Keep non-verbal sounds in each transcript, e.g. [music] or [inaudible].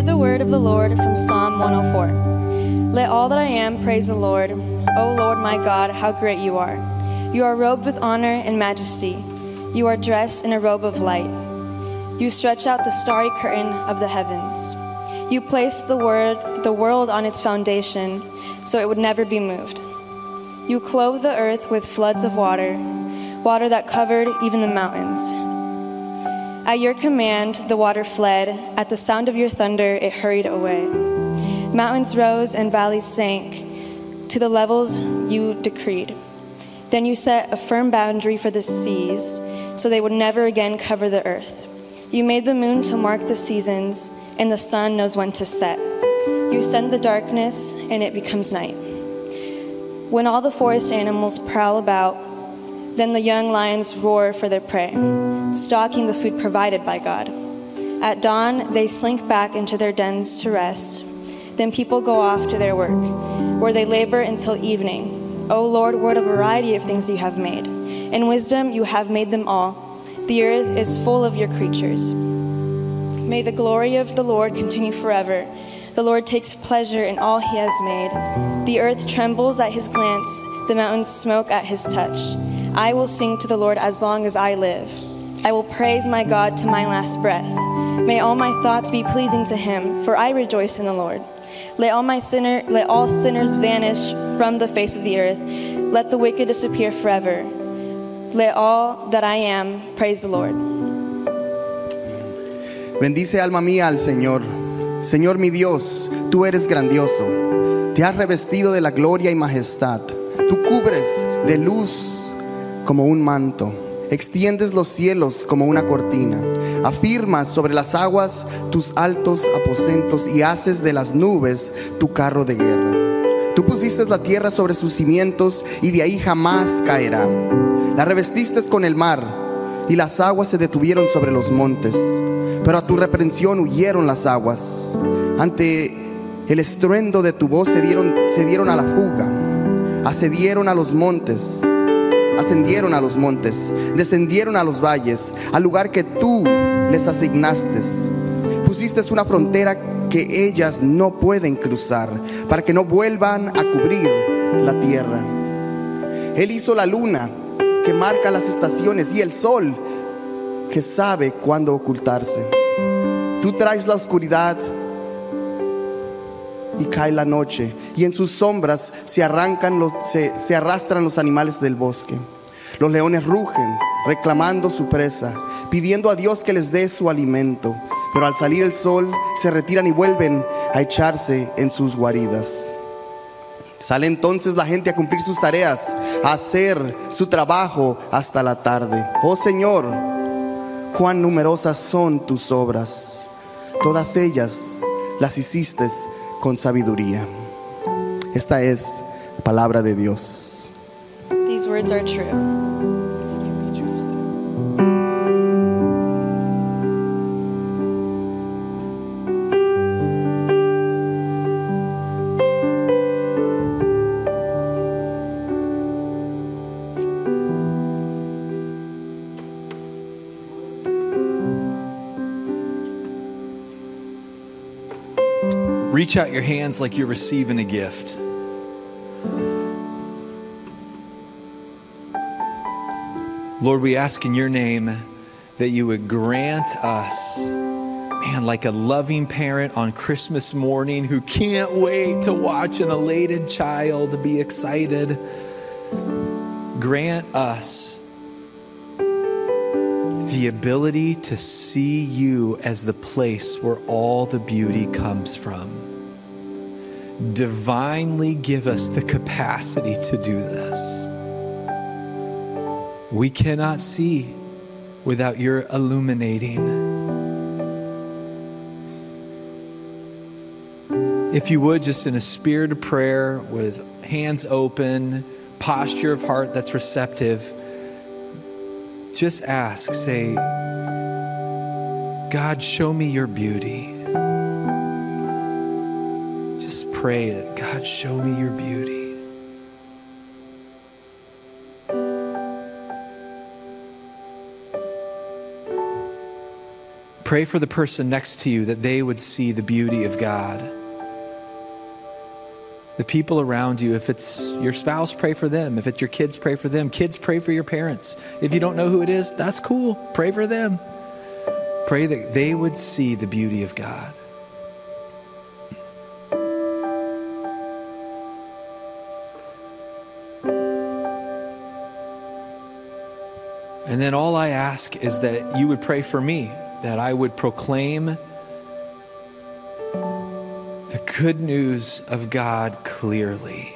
Hear the word of the Lord from Psalm 104. Let all that I am praise the Lord. O Lord my God, how great you are. You are robed with honor and majesty. You are dressed in a robe of light. You stretch out the starry curtain of the heavens. You place the word the world on its foundation, so it would never be moved. You clothe the earth with floods of water, water that covered even the mountains. At your command, the water fled. At the sound of your thunder, it hurried away. Mountains rose and valleys sank to the levels you decreed. Then you set a firm boundary for the seas, so they would never again cover the earth. You made the moon to mark the seasons, and the sun knows when to set. You send the darkness, and it becomes night. When all the forest animals prowl about, then the young lions roar for their prey, stalking the food provided by God. At dawn, they slink back into their dens to rest. Then people go off to their work, where they labor until evening. O Lord, what a variety of things you have made. In wisdom, you have made them all. The earth is full of your creatures. May the glory of the Lord continue forever. The Lord takes pleasure in all he has made. The earth trembles at his glance, the mountains smoke at his touch. I will sing to the Lord as long as I live. I will praise my God to my last breath. May all my thoughts be pleasing to him, for I rejoice in the Lord. Let all my sinner let all sinners vanish from the face of the earth. Let the wicked disappear forever. Let all that I am praise the Lord. Bendice alma mía al Señor. Señor mi Dios, tú eres grandioso. Te has revestido de la gloria y majestad. Tú cubres de luz como un manto. Extiendes los cielos como una cortina. Afirmas sobre las aguas tus altos aposentos y haces de las nubes tu carro de guerra. Tú pusiste la tierra sobre sus cimientos y de ahí jamás caerá. La revestiste con el mar y las aguas se detuvieron sobre los montes. Pero a tu reprensión huyeron las aguas. Ante el estruendo de tu voz se dieron, se dieron a la fuga. Ascendieron a los montes. Ascendieron a los montes. Descendieron a los valles. Al lugar que tú les asignaste. Pusiste una frontera que ellas no pueden cruzar. Para que no vuelvan a cubrir la tierra. Él hizo la luna que marca las estaciones y el sol que sabe cuándo ocultarse. Tú traes la oscuridad y cae la noche y en sus sombras se arrancan los, se, se arrastran los animales del bosque. Los leones rugen reclamando su presa, pidiendo a Dios que les dé su alimento, pero al salir el sol se retiran y vuelven a echarse en sus guaridas. Sale entonces la gente a cumplir sus tareas, a hacer su trabajo hasta la tarde. Oh Señor, cuán numerosas son tus obras. Todas ellas las hiciste con sabiduría. Esta es palabra de Dios. These words are true. Reach out your hands like you're receiving a gift. Lord, we ask in your name that you would grant us, man, like a loving parent on Christmas morning who can't wait to watch an elated child be excited. Grant us the ability to see you as the place where all the beauty comes from. Divinely give us the capacity to do this. We cannot see without your illuminating. If you would, just in a spirit of prayer, with hands open, posture of heart that's receptive, just ask, say, God, show me your beauty. Pray it. God, show me your beauty. Pray for the person next to you that they would see the beauty of God. The people around you, if it's your spouse, pray for them. If it's your kids, pray for them. Kids, pray for your parents. If you don't know who it is, that's cool. Pray for them. Pray that they would see the beauty of God. And then all I ask is that you would pray for me, that I would proclaim the good news of God clearly.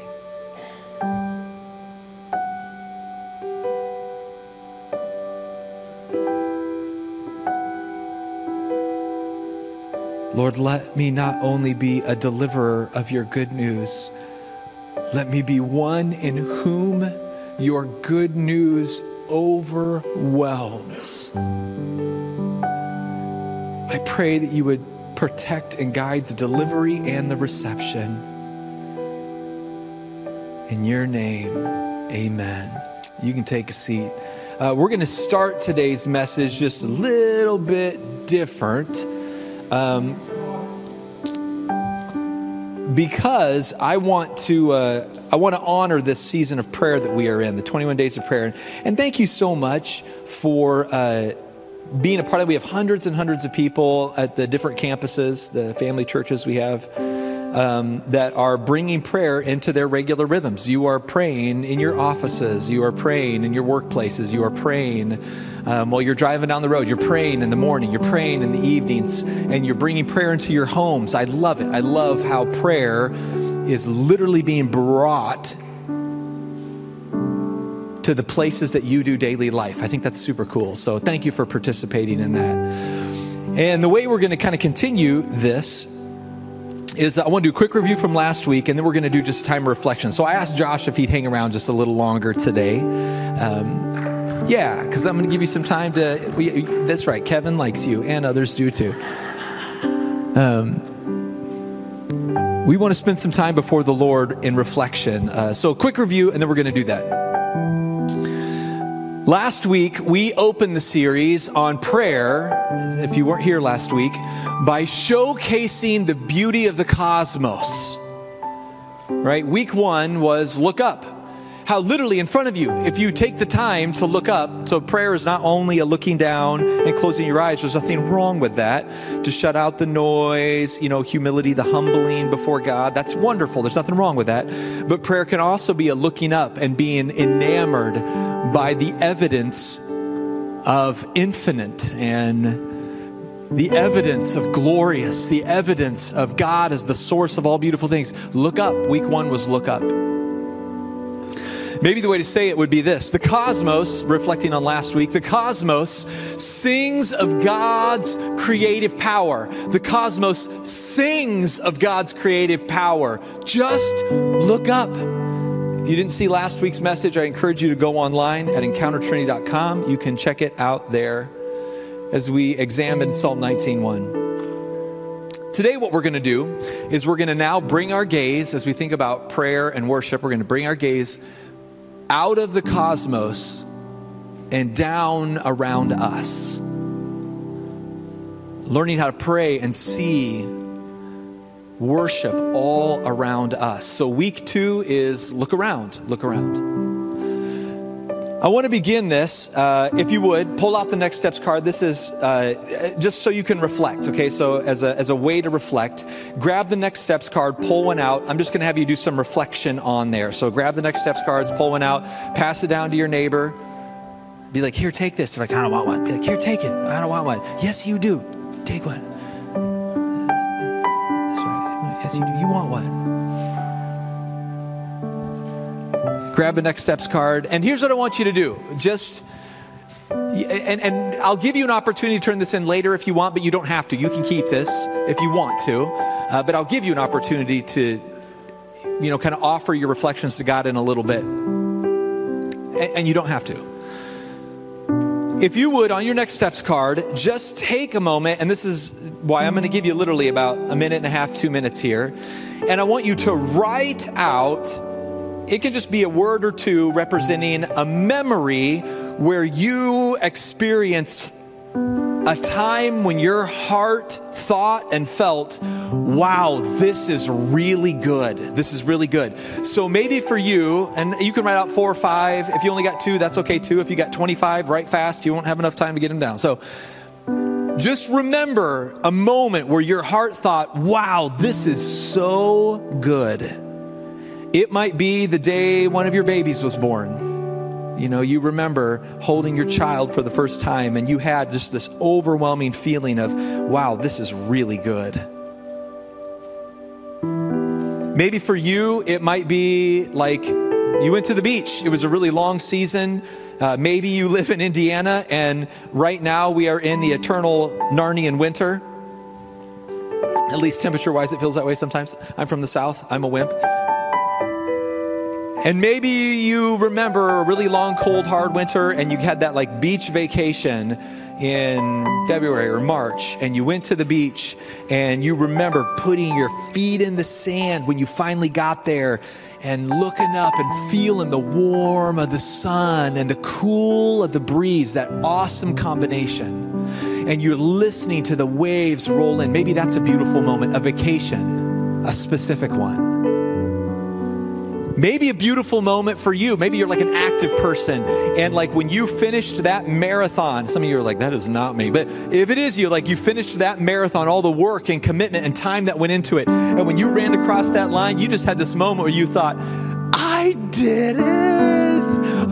Lord, let me not only be a deliverer of your good news, let me be one in whom your good news overwhelms. I pray that you would protect and guide the delivery and the reception. In your name, amen. You can take a seat. Uh, we're going to start today's message just a little bit different. Um, because I want to uh, I want to honor this season of prayer that we are in, the 21 days of prayer. And thank you so much for uh, being a part of. it. We have hundreds and hundreds of people at the different campuses, the family churches we have. Um, that are bringing prayer into their regular rhythms. You are praying in your offices, you are praying in your workplaces, you are praying um, while you're driving down the road, you're praying in the morning, you're praying in the evenings, and you're bringing prayer into your homes. I love it. I love how prayer is literally being brought to the places that you do daily life. I think that's super cool. So thank you for participating in that. And the way we're going to kind of continue this is I want to do a quick review from last week, and then we're going to do just time reflection. So I asked Josh if he'd hang around just a little longer today. Um, yeah, because I'm going to give you some time to. We, that's right, Kevin likes you, and others do too. Um, we want to spend some time before the Lord in reflection. Uh, so, quick review, and then we're going to do that. Last week, we opened the series on prayer, if you weren't here last week, by showcasing the beauty of the cosmos. Right? Week one was look up. How literally in front of you, if you take the time to look up, so prayer is not only a looking down and closing your eyes, there's nothing wrong with that. To shut out the noise, you know, humility, the humbling before God, that's wonderful. There's nothing wrong with that. But prayer can also be a looking up and being enamored by the evidence of infinite and the evidence of glorious, the evidence of God as the source of all beautiful things. Look up. Week one was look up. Maybe the way to say it would be this the cosmos, reflecting on last week, the cosmos sings of God's creative power. The cosmos sings of God's creative power. Just look up. If you didn't see last week's message, I encourage you to go online at encountertrinity.com. You can check it out there as we examine Psalm 19:1. Today, what we're going to do is we're going to now bring our gaze, as we think about prayer and worship, we're going to bring our gaze out of the cosmos and down around us. Learning how to pray and see worship all around us. So, week two is look around, look around. I want to begin this. Uh, if you would, pull out the next steps card. This is uh, just so you can reflect, okay? So, as a, as a way to reflect, grab the next steps card, pull one out. I'm just going to have you do some reflection on there. So, grab the next steps cards, pull one out, pass it down to your neighbor. Be like, here, take this. They're like, I don't want one. Be like, here, take it. I don't want one. Yes, you do. Take one. That's right. Yes, you do. You want one grab a next steps card and here's what i want you to do. Just and, and i'll give you an opportunity to turn this in later if you want but you don't have to. You can keep this if you want to. Uh, but i'll give you an opportunity to you know kind of offer your reflections to god in a little bit. And, and you don't have to. If you would on your next steps card just take a moment and this is why i'm going to give you literally about a minute and a half two minutes here and i want you to write out it can just be a word or two representing a memory where you experienced a time when your heart thought and felt, wow, this is really good. This is really good. So maybe for you, and you can write out four or five. If you only got two, that's okay too. If you got 25, write fast. You won't have enough time to get them down. So just remember a moment where your heart thought, wow, this is so good. It might be the day one of your babies was born. You know, you remember holding your child for the first time and you had just this overwhelming feeling of, wow, this is really good. Maybe for you, it might be like you went to the beach. It was a really long season. Uh, maybe you live in Indiana and right now we are in the eternal Narnian winter. At least temperature wise, it feels that way sometimes. I'm from the South, I'm a wimp. And maybe you remember a really long, cold, hard winter and you had that like beach vacation in February or March and you went to the beach and you remember putting your feet in the sand when you finally got there and looking up and feeling the warm of the sun and the cool of the breeze, that awesome combination. And you're listening to the waves roll in. Maybe that's a beautiful moment, a vacation, a specific one. Maybe a beautiful moment for you. Maybe you're like an active person. And like when you finished that marathon, some of you are like, that is not me. But if it is you, like you finished that marathon, all the work and commitment and time that went into it. And when you ran across that line, you just had this moment where you thought, I did it.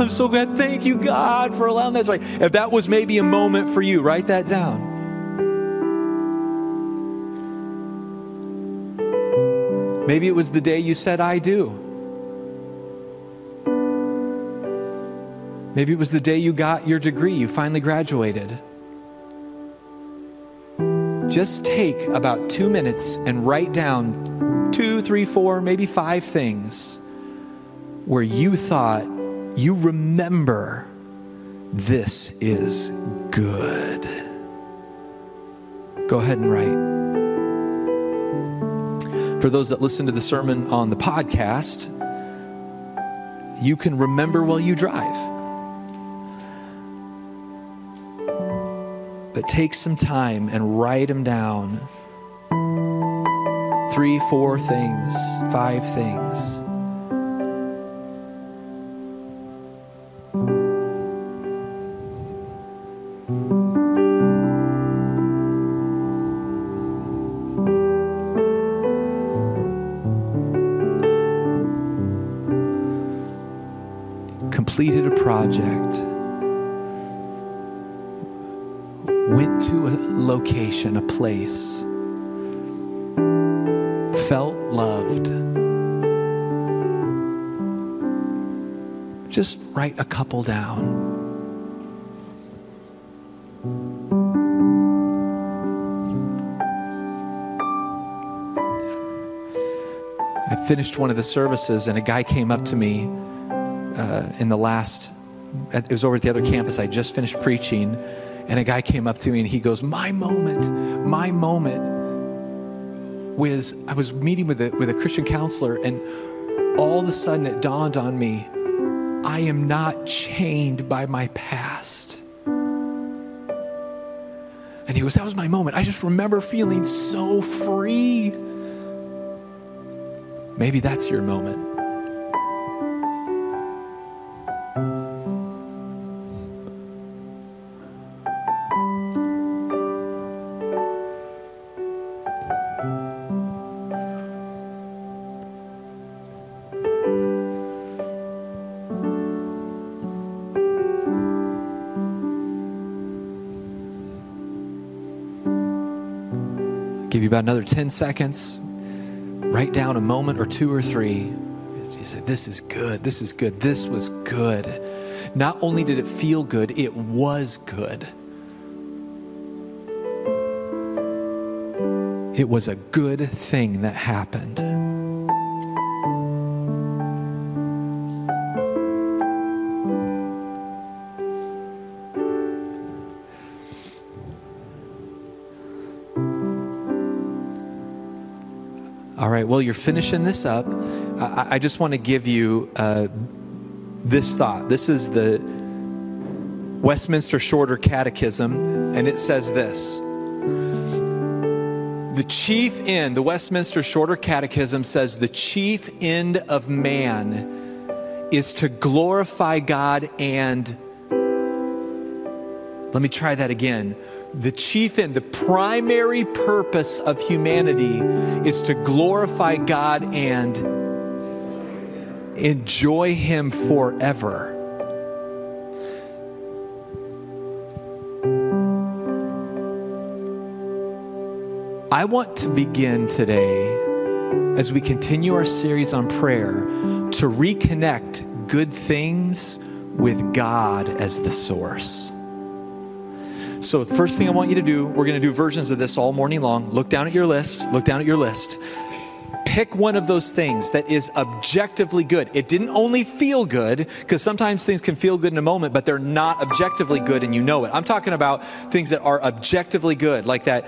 I'm so glad. Thank you, God, for allowing that. Like, if that was maybe a moment for you, write that down. Maybe it was the day you said, I do. Maybe it was the day you got your degree, you finally graduated. Just take about two minutes and write down two, three, four, maybe five things where you thought, you remember, this is good. Go ahead and write. For those that listen to the sermon on the podcast, you can remember while you drive. Take some time and write them down. Three, four things, five things. Down. I finished one of the services, and a guy came up to me uh, in the last, it was over at the other campus. I just finished preaching and a guy came up to me and he goes, My moment, my moment was I was meeting with a, with a Christian counselor, and all of a sudden it dawned on me I am not chained by my past. And he goes, That was my moment. I just remember feeling so free. Maybe that's your moment. About another 10 seconds. Write down a moment or two or three. You say, This is good. This is good. This was good. Not only did it feel good, it was good. It was a good thing that happened. All right, well, you're finishing this up. I, I just want to give you uh, this thought. This is the Westminster Shorter Catechism, and it says this. The chief end, the Westminster Shorter Catechism says, the chief end of man is to glorify God and. Let me try that again. The chief end, the primary purpose of humanity is to glorify God and enjoy Him forever. I want to begin today, as we continue our series on prayer, to reconnect good things with God as the source. So, the first thing I want you to do, we're going to do versions of this all morning long. Look down at your list, look down at your list. Pick one of those things that is objectively good. It didn't only feel good, because sometimes things can feel good in a moment, but they're not objectively good and you know it. I'm talking about things that are objectively good, like that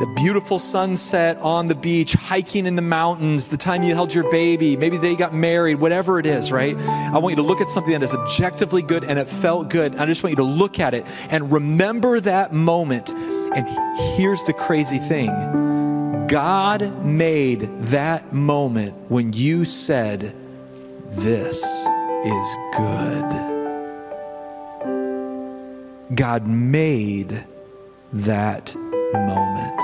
the beautiful sunset on the beach, hiking in the mountains, the time you held your baby, maybe the day you got married, whatever it is, right? I want you to look at something that is objectively good and it felt good. I just want you to look at it and remember that moment. And here's the crazy thing God made that moment when you said, This is good. God made that moment.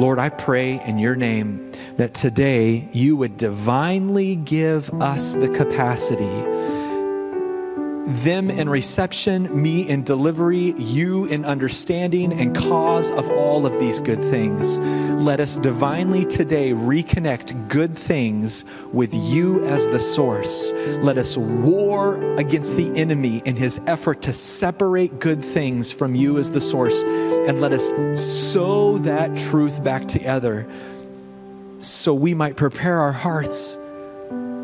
Lord, I pray in your name that today you would divinely give us the capacity them in reception, me in delivery, you in understanding and cause of all of these good things. Let us divinely today reconnect good things with you as the source. Let us war against the enemy in his effort to separate good things from you as the source. And let us sew that truth back together so we might prepare our hearts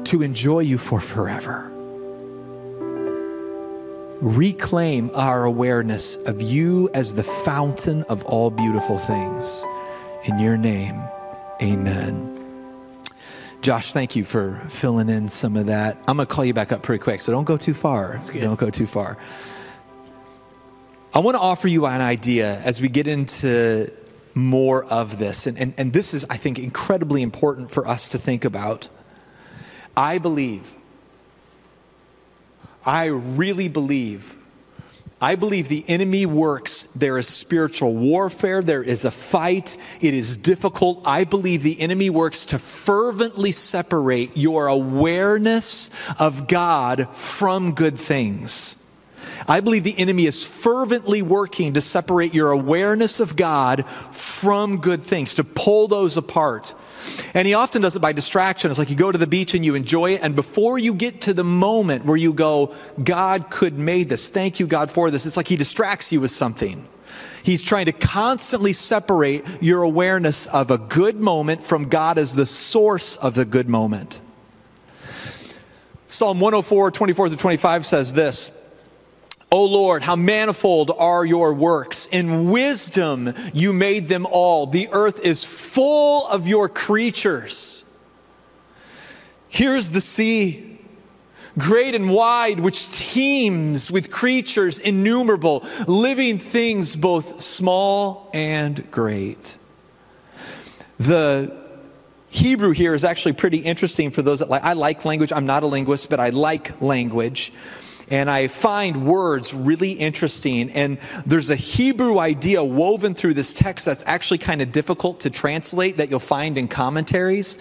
to enjoy you for forever reclaim our awareness of you as the fountain of all beautiful things. In your name, amen. Josh, thank you for filling in some of that. I'm going to call you back up pretty quick, so don't go too far. Don't go too far. I want to offer you an idea as we get into more of this. And, and, and this is, I think, incredibly important for us to think about. I believe I really believe. I believe the enemy works. There is spiritual warfare. There is a fight. It is difficult. I believe the enemy works to fervently separate your awareness of God from good things. I believe the enemy is fervently working to separate your awareness of God from good things, to pull those apart. And he often does it by distraction. It's like you go to the beach and you enjoy it, and before you get to the moment where you go, God could made this. Thank you, God, for this. It's like he distracts you with something. He's trying to constantly separate your awareness of a good moment from God as the source of the good moment. Psalm 104, 24 to 25 says this. O Lord, how manifold are your works. In wisdom you made them all. The earth is full of your creatures. Here's the sea, great and wide, which teems with creatures innumerable, living things both small and great. The Hebrew here is actually pretty interesting for those that like. I like language. I'm not a linguist, but I like language and I find words really interesting. And there's a Hebrew idea woven through this text that's actually kind of difficult to translate that you'll find in commentaries.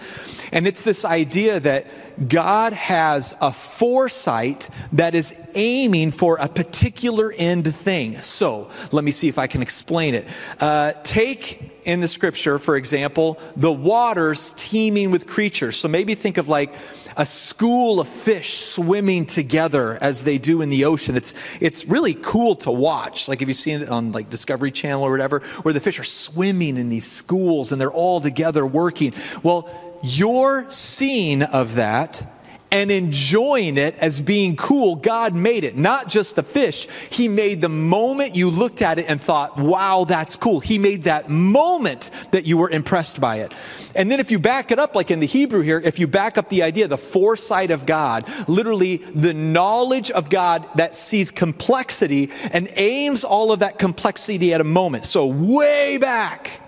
And it's this idea that God has a foresight that is aiming for a particular end thing. So let me see if I can explain it. Uh, take in the scripture, for example, the waters teeming with creatures. So maybe think of like, a school of fish swimming together as they do in the ocean. It's, it's really cool to watch. Like, if you've seen it on like Discovery Channel or whatever, where the fish are swimming in these schools and they're all together working. Well, your scene of that and enjoying it as being cool, God made it. Not just the fish. He made the moment you looked at it and thought, wow, that's cool. He made that moment that you were impressed by it. And then if you back it up, like in the Hebrew here, if you back up the idea, the foresight of God, literally the knowledge of God that sees complexity and aims all of that complexity at a moment. So way back,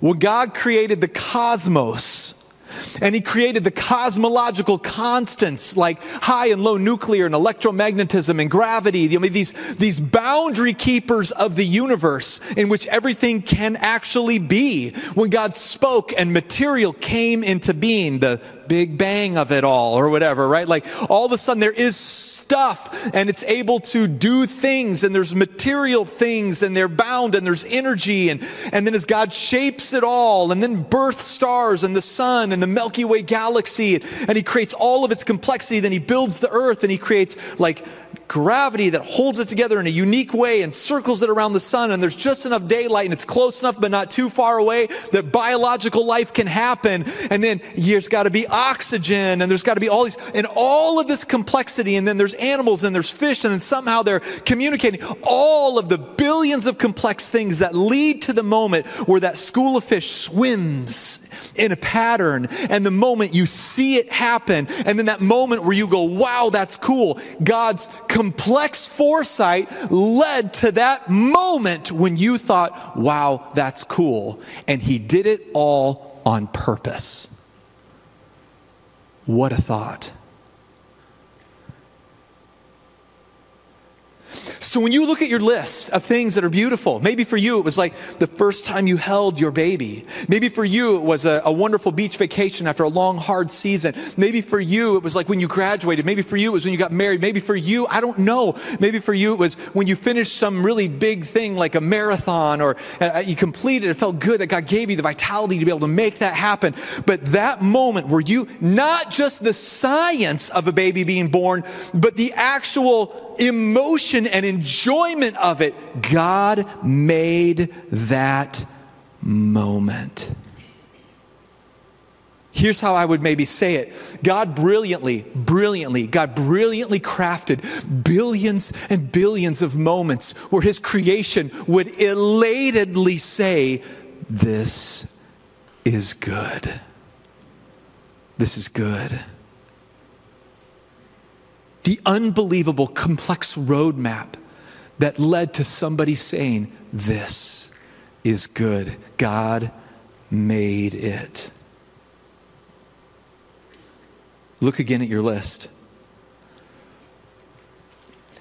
when God created the cosmos, and he created the cosmological constants like high and low nuclear and electromagnetism and gravity. I mean, these, these boundary keepers of the universe in which everything can actually be. When God spoke and material came into being, the big bang of it all or whatever, right? Like all of a sudden there is stuff and it's able to do things and there's material things and they're bound and there's energy and, and then as God shapes it all and then birth stars and the sun and the Milky Way galaxy and he creates all of its complexity, then he builds the earth and he creates like gravity that holds it together in a unique way and circles it around the sun. And there's just enough daylight and it's close enough but not too far away that biological life can happen. And then there's got to be oxygen and there's got to be all these and all of this complexity. And then there's animals and there's fish. And then somehow they're communicating all of the billions of complex things that lead to the moment where that school of fish swims in a pattern and the moment you see it happen and then that moment where you go wow that's cool god's complex foresight led to that moment when you thought wow that's cool and he did it all on purpose. What a thought So when you look at your list of things that are beautiful, maybe for you it was like the first time you held your baby. Maybe for you it was a, a, wonderful beach vacation after a long, hard season. Maybe for you it was like when you graduated. Maybe for you it was when you got married. Maybe for you, I don't know. Maybe for you it was when you finished some really big thing like a marathon or uh, you completed. It felt good that God gave you the vitality to be able to make that happen. But that moment where you, not just the science of a baby being born, but the actual emotion and enjoyment of it, God made that moment. Here's how I would maybe say it God brilliantly, brilliantly, God brilliantly crafted billions and billions of moments where His creation would elatedly say, This is good. This is good the unbelievable, complex roadmap that led to somebody saying, This is good. God made it. Look again at your list.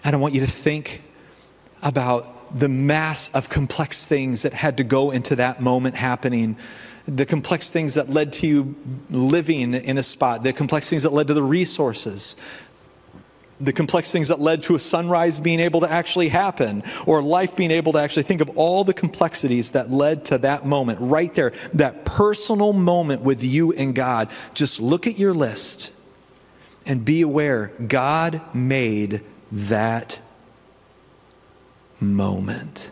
And I want you to think about the mass of complex things that had to go into that moment happening the complex things that led to you living in a spot, the complex things that led to the resources, the complex things that led to a sunrise being able to actually happen, or life being able to actually think of all the complexities that led to that moment right there, that personal moment with you and God. Just look at your list and be aware God made that moment.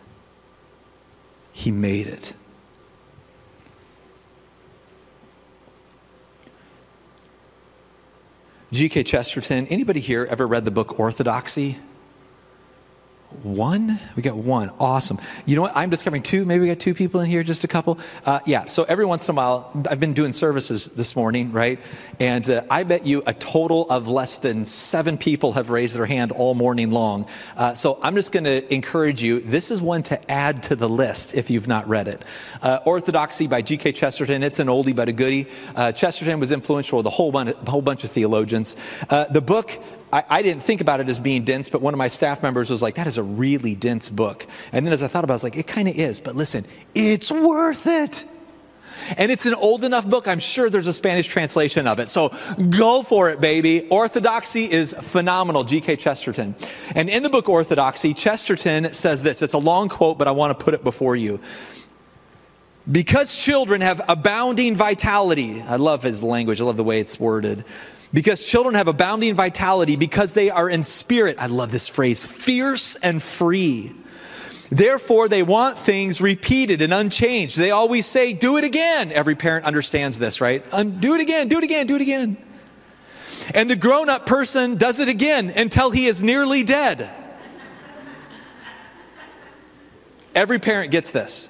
He made it. G.K. Chesterton. Anybody here ever read the book Orthodoxy? One? We got one. Awesome. You know what? I'm discovering two. Maybe we got two people in here, just a couple. Uh, yeah, so every once in a while, I've been doing services this morning, right? And uh, I bet you a total of less than seven people have raised their hand all morning long. Uh, so I'm just going to encourage you. This is one to add to the list if you've not read it. Uh, Orthodoxy by G.K. Chesterton. It's an oldie but a goodie. Uh, Chesterton was influential with a whole bunch, whole bunch of theologians. Uh, the book I, I, didn't think about it as being dense, but one of my staff members was like, that is a really dense book. And then as I thought about it, I was like, it kind of is, but listen, it's worth it. And it's an old enough book, I'm sure there's a Spanish translation of it. So go for it, baby. Orthodoxy is phenomenal, G.K. Chesterton. And in the book Orthodoxy, Chesterton says this. It's a long quote, but I want to put it before you. Because children have abounding vitality, I love his language, I love the way it's worded. Because children have abounding vitality, because they are in spirit, I love this phrase, fierce and free. Therefore, they want things repeated and unchanged. They always say, do it again. Every parent understands this, right? do it again, do it again, do it again. And the grown up person does it again until he is nearly dead. Every parent gets this.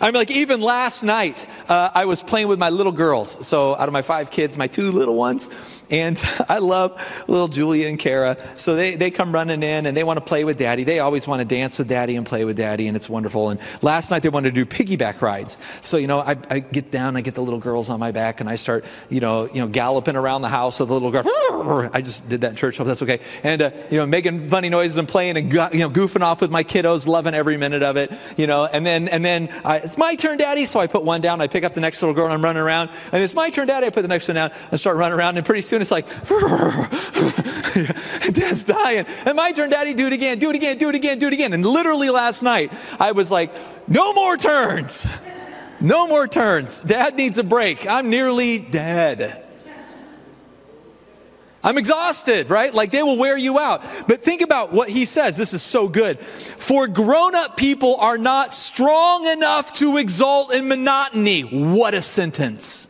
I'm like, even last night, uh, I was playing with my little girls. So, out of my five kids, my two little ones, and [laughs] I love little Julia and Kara. So they, they come running in and they want to play with daddy. They always want to dance with daddy and play with daddy, and it's wonderful. And last night they wanted to do piggyback rides. So, you know, I, I get down, I get the little girls on my back, and I start, you know, you know, galloping around the house with the little girl. I just did that in church, hope that's okay. And, uh, you know, making funny noises and playing and, you know, goofing off with my kiddos, loving every minute of it, you know. And then, and then I, it's my turn, daddy. So I put one down, I pick up the next little girl, and I'm running around. And it's my turn, daddy. I put the next one down and start running around. And pretty soon it's like, [laughs] Dad's dying. And my turn, Daddy, do it again, do it again, do it again, do it again. And literally last night, I was like, no more turns. No more turns. Dad needs a break. I'm nearly dead. I'm exhausted, right? Like they will wear you out. But think about what he says. This is so good. For grown up people are not strong enough to exalt in monotony. What a sentence.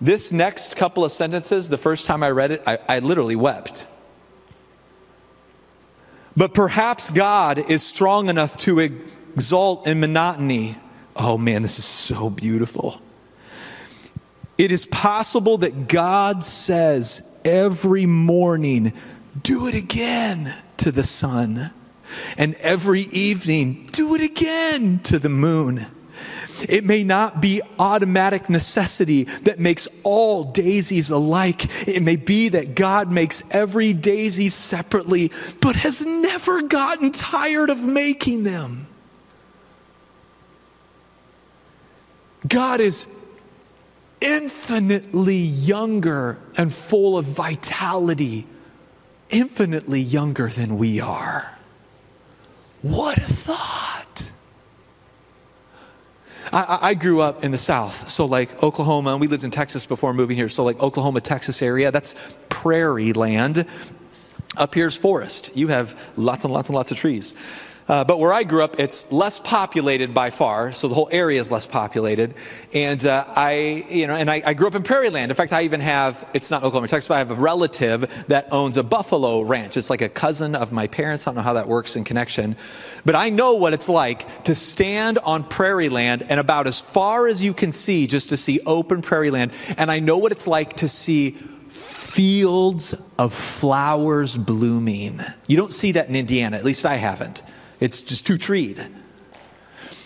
This next couple of sentences, the first time I read it, I, I literally wept. But perhaps God is strong enough to exalt in monotony. Oh man, this is so beautiful. It is possible that God says every morning, do it again to the sun. And every evening, do it again to the moon. It may not be automatic necessity that makes all daisies alike. It may be that God makes every daisy separately, but has never gotten tired of making them. God is infinitely younger and full of vitality, infinitely younger than we are. What a thought! I, I, grew up in the South, so like Oklahoma, we lived in Texas before moving here, so like Oklahoma, Texas area, that's prairie land. Up here's forest. You have lots and lots and lots of trees. Uh, but where I grew up, it's less populated by far, so the whole area is less populated. And uh, I, you know, and I, I, grew up in prairie land. In fact, I even have, it's not Oklahoma, Texas, but I have a relative that owns a buffalo ranch. It's like a cousin of my parents. I don't know how that works in connection. But I know what it's like to stand on prairie land and about as far as you can see, just to see open prairie land. And I know what it's like to see fields of flowers blooming. You don't see that in Indiana, at least I haven't. It's just too treed.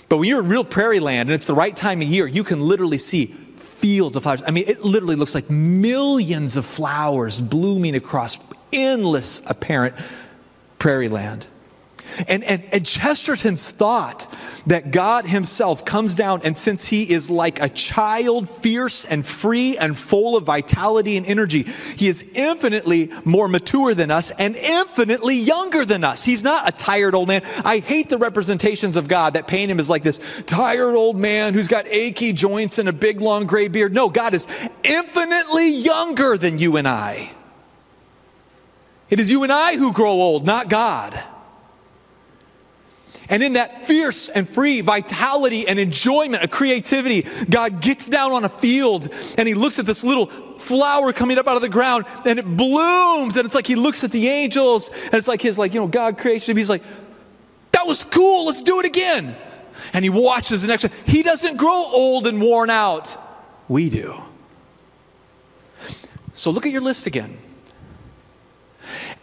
But when you're in real prairie land and it's the right time of year, you can literally see fields of flowers. I mean, it literally looks like millions of flowers blooming across endless apparent prairie land. And, and, and, Chesterton's thought that God Himself comes down, and since He is like a child, fierce and free and full of vitality and energy, He is infinitely more mature than us and infinitely younger than us. He's not a tired old man. I hate the representations of God that paint Him as like this tired old man who's got achy joints and a big long gray beard. No, God is infinitely younger than you and I. It is you and I who grow old, not God. And in that fierce and free vitality and enjoyment, a creativity, God gets down on a field and he looks at this little flower coming up out of the ground and it blooms. And it's like he looks at the angels and it's like his, like, you know, God creation. He's like, that was cool. Let's do it again. And he watches the next one. He doesn't grow old and worn out. We do. So look at your list again.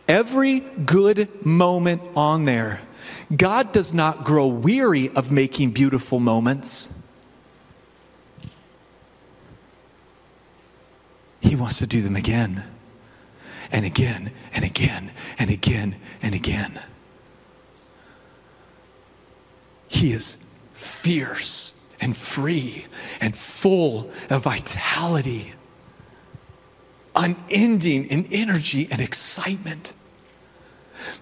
Every good moment on there God does not grow weary of making beautiful moments. He wants to do them again and again and again and again and again. He is fierce and free and full of vitality, unending in energy and excitement.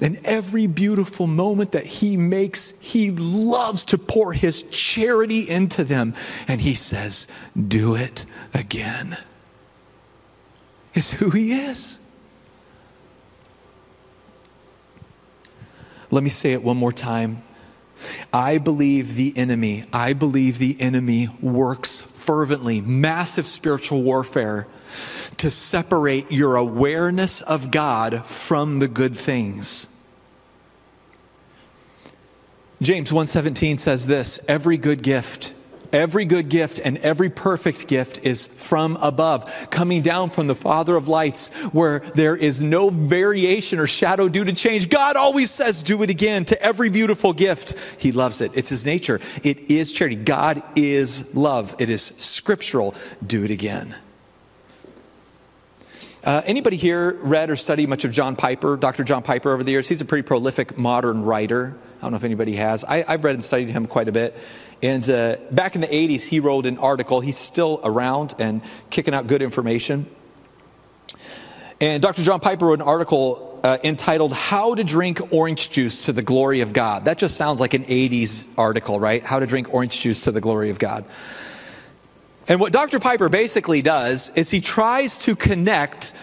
And every beautiful moment that he makes, he loves to pour his charity into them. And he says, Do it again. It's who he is. Let me say it one more time. I believe the enemy, I believe the enemy works fervently, massive spiritual warfare to separate your awareness of God from the good things. James 1:17 says this, every good gift Every good gift and every perfect gift is from above, coming down from the Father of lights, where there is no variation or shadow due to change. God always says, Do it again to every beautiful gift. He loves it. It's His nature. It is charity. God is love. It is scriptural. Do it again. Uh, anybody here read or studied much of John Piper, Dr. John Piper, over the years? He's a pretty prolific modern writer. I don't know if anybody has. I, have read and studied him quite a bit. And uh, back in the 80s, he wrote an article. He's still around and kicking out good information. And Dr. John Piper wrote an article uh, entitled How to Drink Orange Juice to the Glory of God. That just sounds like an 80s article, right? How to drink orange juice to the glory of God. And what Dr. Piper basically does is he tries to connect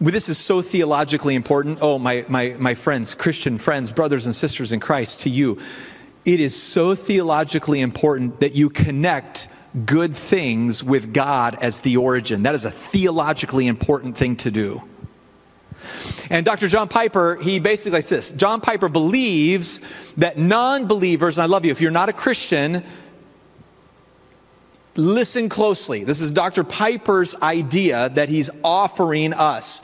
this is so theologically important. Oh, my, my, my friends, Christian friends, brothers and sisters in Christ, to you it is so theologically important that you connect good things with God as the origin. That is a theologically important thing to do. And Dr. John Piper, he basically says this John Piper believes that non believers, and I love you, if you're not a Christian, listen closely. This is Dr. Piper's idea that he's offering us.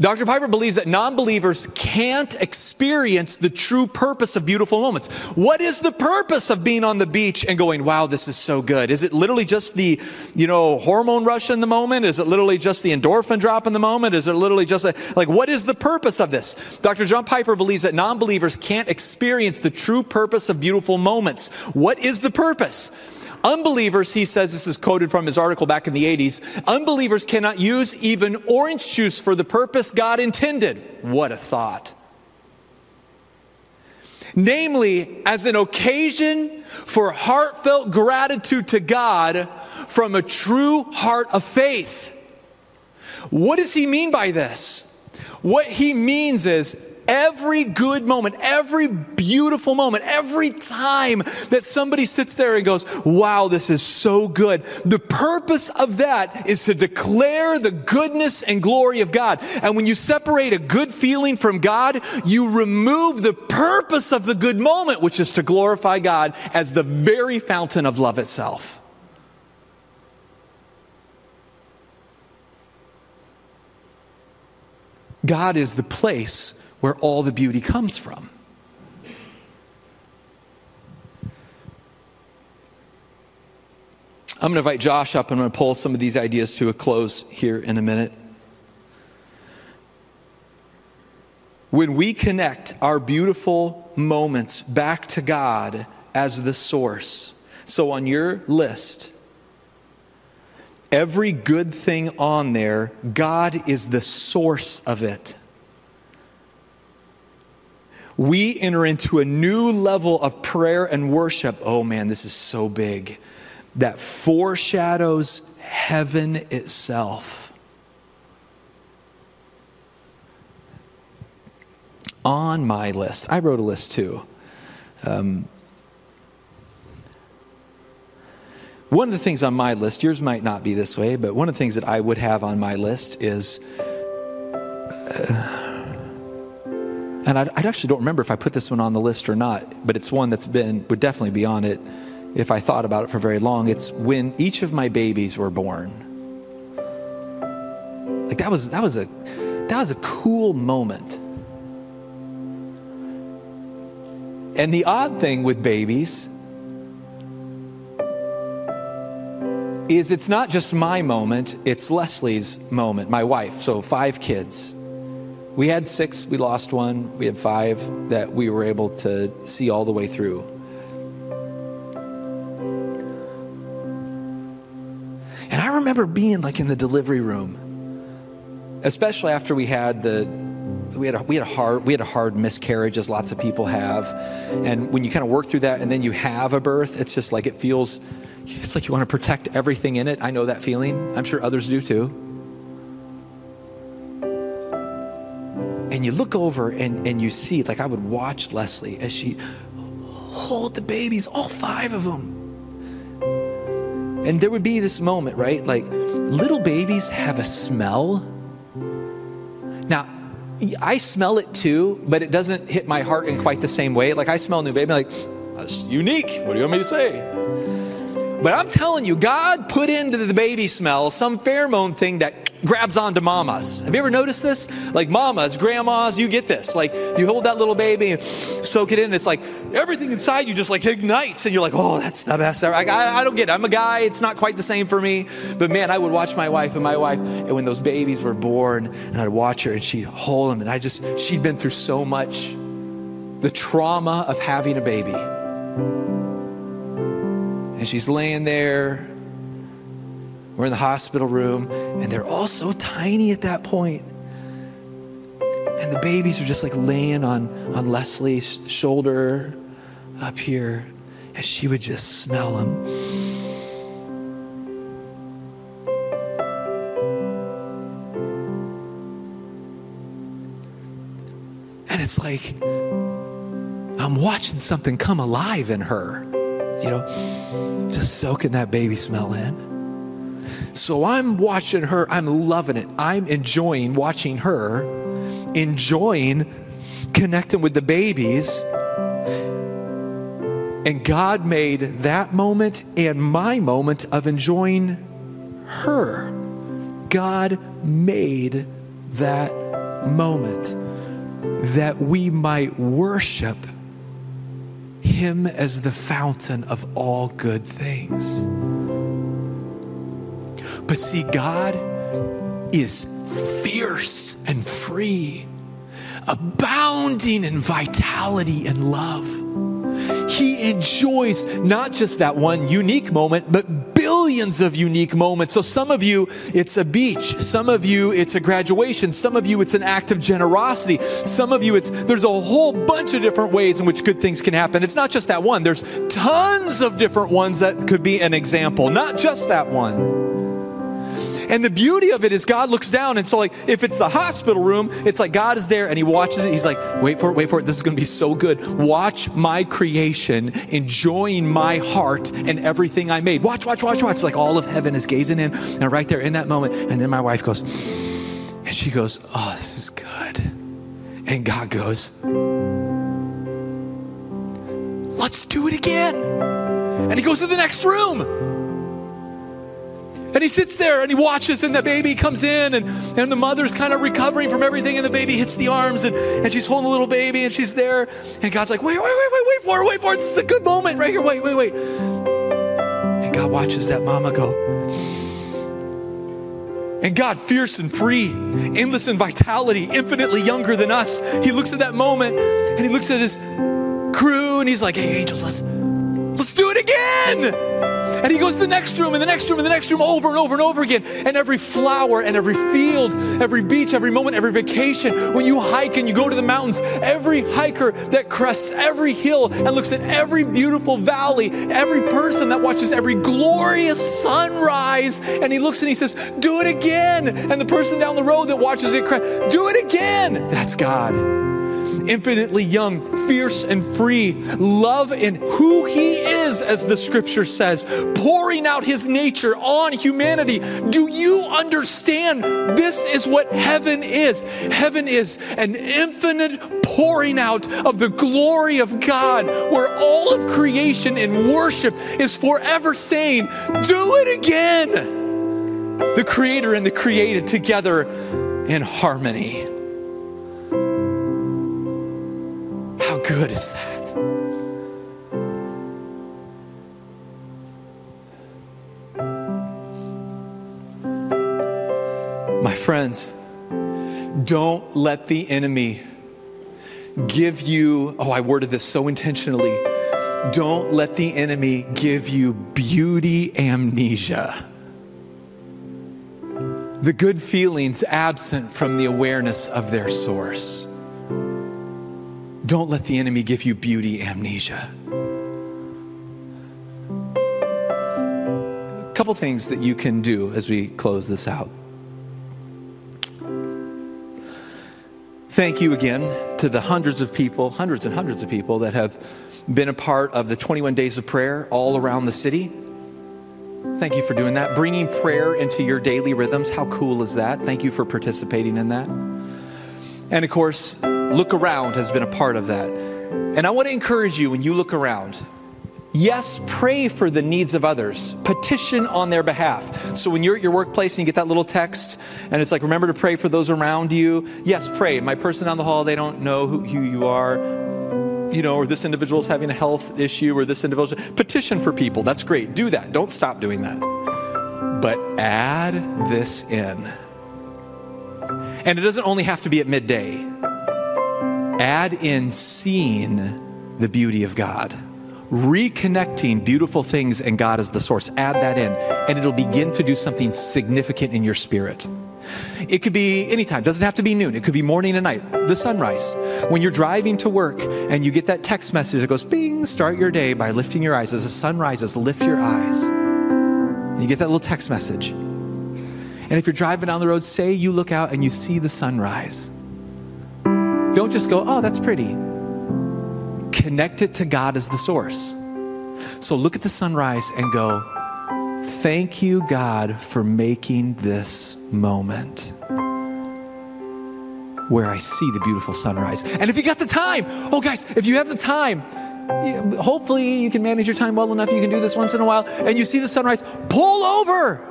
Dr. Piper believes that non believers can't experience the true purpose of beautiful moments. What is the purpose of being on the beach and going, wow, this is so good? Is it literally just the, you know, hormone rush in the moment? Is it literally just the endorphin drop in the moment? Is it literally just a, like, what is the purpose of this? Dr. John Piper believes that non believers can't experience the true purpose of beautiful moments. What is the purpose? Unbelievers, he says, this is quoted from his article back in the 80s, unbelievers cannot use even orange juice for the purpose God intended. What a thought. Namely, as an occasion for heartfelt gratitude to God from a true heart of faith. What does he mean by this? What he means is Every good moment, every beautiful moment, every time that somebody sits there and goes, wow, this is so good. The purpose of that is to declare the goodness and glory of God. And when you separate a good feeling from God, you remove the purpose of the good moment, which is to glorify God as the very fountain of love itself. God is the place where all the beauty comes from. I'm going to invite Josh up and I'm going to pull some of these ideas to a close here in a minute. When we connect our beautiful moments back to God as the source, so on your list, every good thing on there, God is the source of it we enter into a new level of prayer and worship. Oh man, this is so big. That foreshadows heaven itself. On my list, I wrote a list too. Um, one of the things on my list, yours might not be this way, but one of the things that I would have on my list is. Uh, and I, I, actually don't remember if I put this one on the list or not, but it's one that's been, would definitely be on it if I thought about it for very long. It's when each of my babies were born. Like that was, that was a, that was a cool moment. And the odd thing with babies is it's not just my moment, it's Leslie's moment, my wife. So five kids. We had six, we lost one. We had five that we were able to see all the way through. And I remember being like in the delivery room, especially after we had the we had a, we had a hard we had a hard miscarriage as lots of people have and when you kind of work through that and then you have a birth it's just like it feels it's like you want to protect everything in it i know that feeling i'm sure others do too you look over and, and you see, like I would watch Leslie as she hold the babies, all five of them. And there would be this moment, right? Like little babies have a smell. Now, I smell it too, but it doesn't hit my heart in quite the same way. Like I smell a new baby, like, that's unique. What do you want me to say? But I'm telling you, God put into the baby smell some pheromone thing that grabs onto mamas. Have you ever noticed this? Like mamas, grandmas, you get this. Like you hold that little baby and soak it in. It's like everything inside you just like ignites, and you're like, oh, that's the best. I, I, I don't get it. I'm a guy. It's not quite the same for me. But man, I would watch my wife and my wife, and when those babies were born, and I'd watch her, and she'd hold them, and I just she'd been through so much. The trauma of having a baby. And she's laying there we're in the hospital room, and they're all so tiny at that point. And the babies are just like laying on, on Leslie's shoulder up here, and she would just smell them. And it's like I'm watching something come alive in her, you know, just soaking that baby smell in. So I'm watching her, I'm loving it. I'm enjoying watching her, enjoying connecting with the babies. And God made that moment and my moment of enjoying her. God made that moment that we might worship Him as the fountain of all good things. But see, God is fierce and free, abounding in vitality and love. He enjoys not just that one unique moment, but billions of unique moments. So, some of you, it's a beach. Some of you, it's a graduation. Some of you, it's an act of generosity. Some of you, it's there's a whole bunch of different ways in which good things can happen. It's not just that one, there's tons of different ones that could be an example, not just that one. And the beauty of it is God looks down. And so, like, if it's the hospital room, it's like God is there and he watches it. He's like, wait for it, wait for it. This is going to be so good. Watch my creation, enjoying my heart and everything I made. Watch, watch, watch, watch. Like all of heaven is gazing in. And right there in that moment. And then my wife goes, and she goes, oh, this is good. And God goes, let's do it again. And he goes to the next room. And he sits there and he watches, and the baby comes in, and, and the mother's kind of recovering from everything, and the baby hits the arms, and, and she's holding the little baby, and she's there. And God's like, wait, wait, wait, wait, wait for it, wait for it. This is a good moment right here. Wait, wait, wait. And God watches that mama go. And God, fierce and free, endless in vitality, infinitely younger than us, he looks at that moment and he looks at his crew and he's like, hey, angels, let's, let's do it again. And he goes to the next room and the next room and the next room over and over and over again. And every flower and every field, every beach, every moment, every vacation, when you hike and you go to the mountains, every hiker that crests every hill and looks at every beautiful valley, every person that watches every glorious sunrise, and he looks and he says, Do it again. And the person down the road that watches it crest, do it again. That's God infinitely young, fierce, and free, love in who He is, as the scripture says, pouring out His nature on humanity. Do you understand? This is what heaven is. Heaven is an infinite pouring out of the glory of God, where all of creation in worship is forever saying, Do it again. The Creator and the created together in harmony. Good is that? My friends, don't let the enemy give you, oh, I worded this so intentionally. Don't let the enemy give you beauty amnesia. The good feelings absent from the awareness of their source. Don't let the enemy give you beauty amnesia. A couple things that you can do as we close this out. Thank you again to the hundreds of people, hundreds and hundreds of people that have been a part of the 21 days of prayer all around the city. Thank you for doing that. Bringing prayer into your daily rhythms. How cool is that? Thank you for participating in that. And of course, look around has been a part of that. And I want to encourage you when you look around, Yes, pray for the needs of others. Petition on their behalf. So when you're at your workplace and you get that little text and it's like, remember to pray for those around you. Yes, pray. My person down the hall, they don't know who, who you are. You know, or this individual is having a health issue, or this individual. Petition for people. That's great. Do that. Don't stop doing that. But add this in. And it doesn't only have to be at midday, add in seeing the beauty of God reconnecting beautiful things and God as the source. Add that in, and it'll begin to do something significant in your spirit. It could be anytime, It doesn't have to be noon. It could be morning and night, the sunrise. When you're driving to work and you get that text message that goes, bing, start your day by lifting your eyes. As the sun rises, lift your eyes. You get that little text message. And if you're driving down the road, say you look out and you see the sunrise. Don't just go, oh, that's pretty connect it to God as the source. So look at the sunrise and go, Thank you, God, for making this moment where I see the beautiful sunrise. And if you got the time, oh, guys, if you have the time, hopefully you can manage your time well enough. You can do this once in a while, and you see the sunrise, pull over.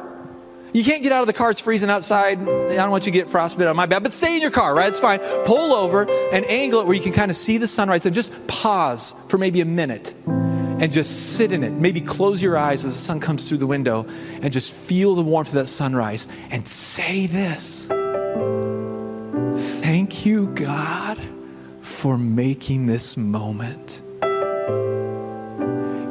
You can't get out of the car, it's freezing outside. I don't want you to get frostbite on my bed, but stay in your car, right? It's fine. Pull over and angle it where you can kind of see the sunrise and just pause for maybe a minute and just sit in it. Maybe close your eyes as the sun comes through the window and just feel the warmth of that sunrise and say this Thank you, God, for making this moment.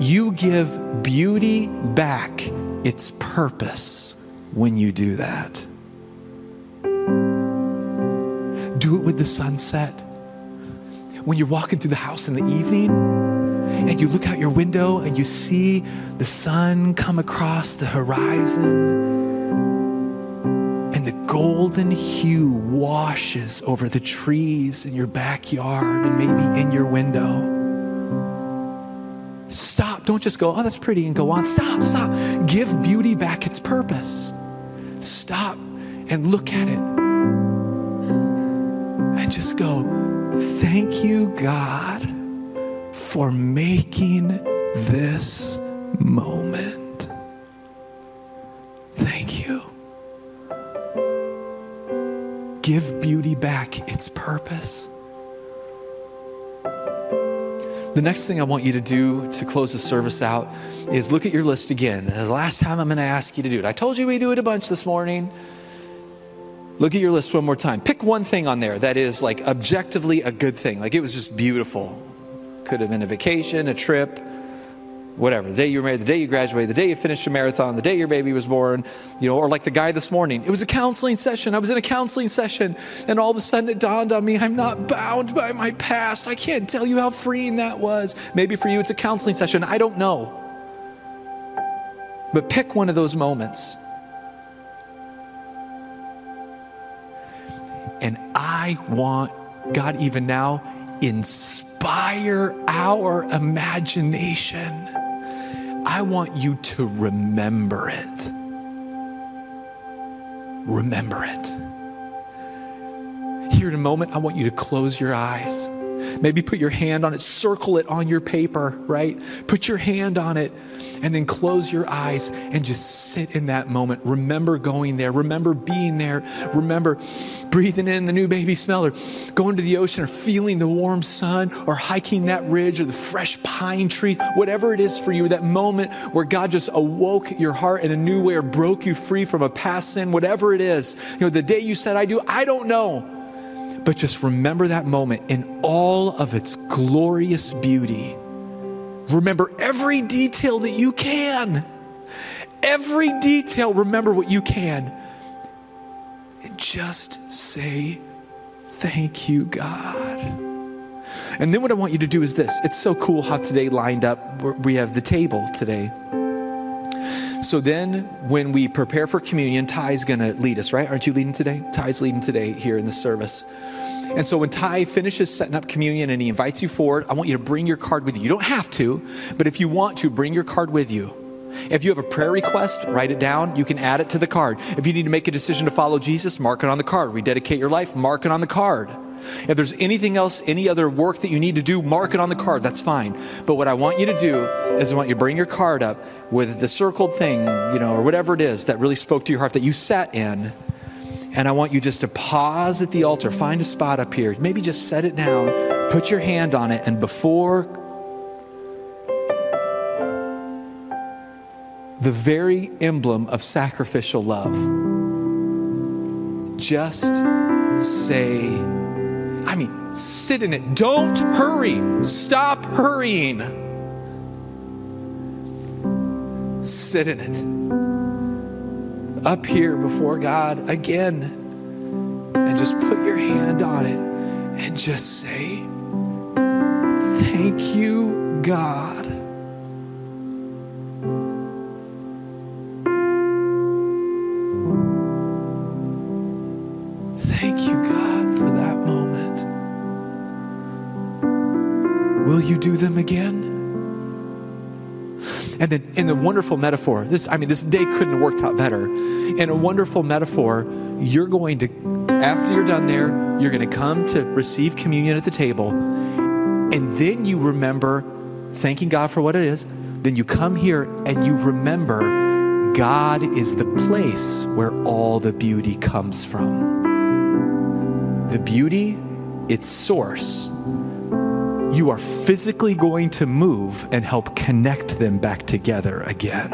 You give beauty back its purpose when you do that. Do it with the sunset. When you're walking through the house in the evening and you look out your window and you see the sun come across the horizon and the golden hue washes over the trees in your backyard and maybe in your window. Stop. Don't just go, oh, that's pretty, and go on. Stop, stop. Give beauty back its purpose stop and look at it and just go, Thank you, God, for making this moment. Thank you. Give beauty back its purpose. The next thing I want you to do to close the service out is look at your list again. The last time I'm going to ask you to do it. I told you we do it a bunch this morning. Look at your list one more time. Pick one thing on there that is like objectively a good thing. Like it was just beautiful. Could have been a vacation, a trip, whatever, the day you were married, the day you graduated, the day you finished a marathon, the day your baby was born, you know, or like the guy this morning. It was a counseling session. I was in a counseling session, and all of a sudden it dawned on me I'm not bound by my past. I can't tell you how freeing that was. Maybe for you it's a counseling session. I don't know. But pick one of those moments. And I want God, even now, inspire our imagination I want you to remember it. Remember it. Here in a moment, I want you to close your eyes. Maybe put your hand on it, circle it on your paper, right? Put your hand on it and then close your eyes and just sit in that moment. Remember going there. Remember being there. Remember breathing in the new baby smell or going to the ocean or feeling the warm sun or hiking that ridge or the fresh pine tree, whatever it is for you, that moment where God just awoke your heart in a new way or broke you free from a past sin, whatever it is. You know, the day you said, I do, I don't know. But just remember that moment in all of its glorious beauty. Remember every detail that you can. Every detail, remember what you can. And just say, Thank you, God. And then what I want you to do is this it's so cool how today lined up. We have the table today. So then, when we prepare for communion, Ty's going to lead us, right? Aren't you leading today? Ty's leading today here in the service. And so when Ty finishes setting up communion and he invites you forward, I want you to bring your card with you. You don't have to, but if you want to, bring your card with you. If you have a prayer request, write it down. You can add it to the card. If you need to make a decision to follow Jesus, mark it on the card. Rededicate your life, mark it on the card. If there's anything else, any other work that you need to do, mark it on the card. That's fine. But what I want you to do is I want you to bring your card up with the circled thing, you know, or whatever it is that really spoke to your heart that you sat in. And I want you just to pause at the altar, find a spot up here, maybe just set it down, put your hand on it, and before the very emblem of sacrificial love, just say, I mean, sit in it. Don't hurry. Stop hurrying. Sit in it. Up here before God again. And just put your hand on it and just say, Thank you, God. Do them again? And then in the wonderful metaphor, this I mean this day couldn't have worked out better. In a wonderful metaphor, you're going to after you're done there, you're going to come to receive communion at the table. And then you remember thanking God for what it is. Then you come here and you remember God is the place where all the beauty comes from the beauty, its source, you are physically going to move and help connect them back together again.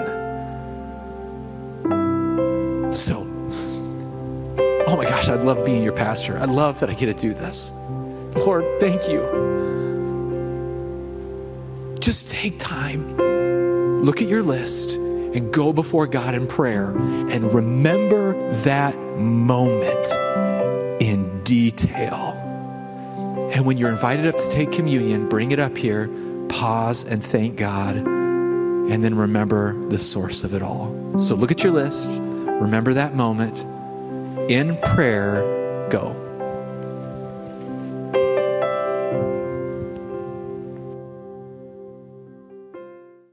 So, oh my gosh, I'd love being your pastor. I love that I get to do this. Lord, thank you. Just take time, look at your list, and go before God in prayer and remember that moment in detail. And when you're invited up to take communion, bring it up here, pause and thank God, and then remember the source of it all. So look at your list, remember that moment. In prayer, go.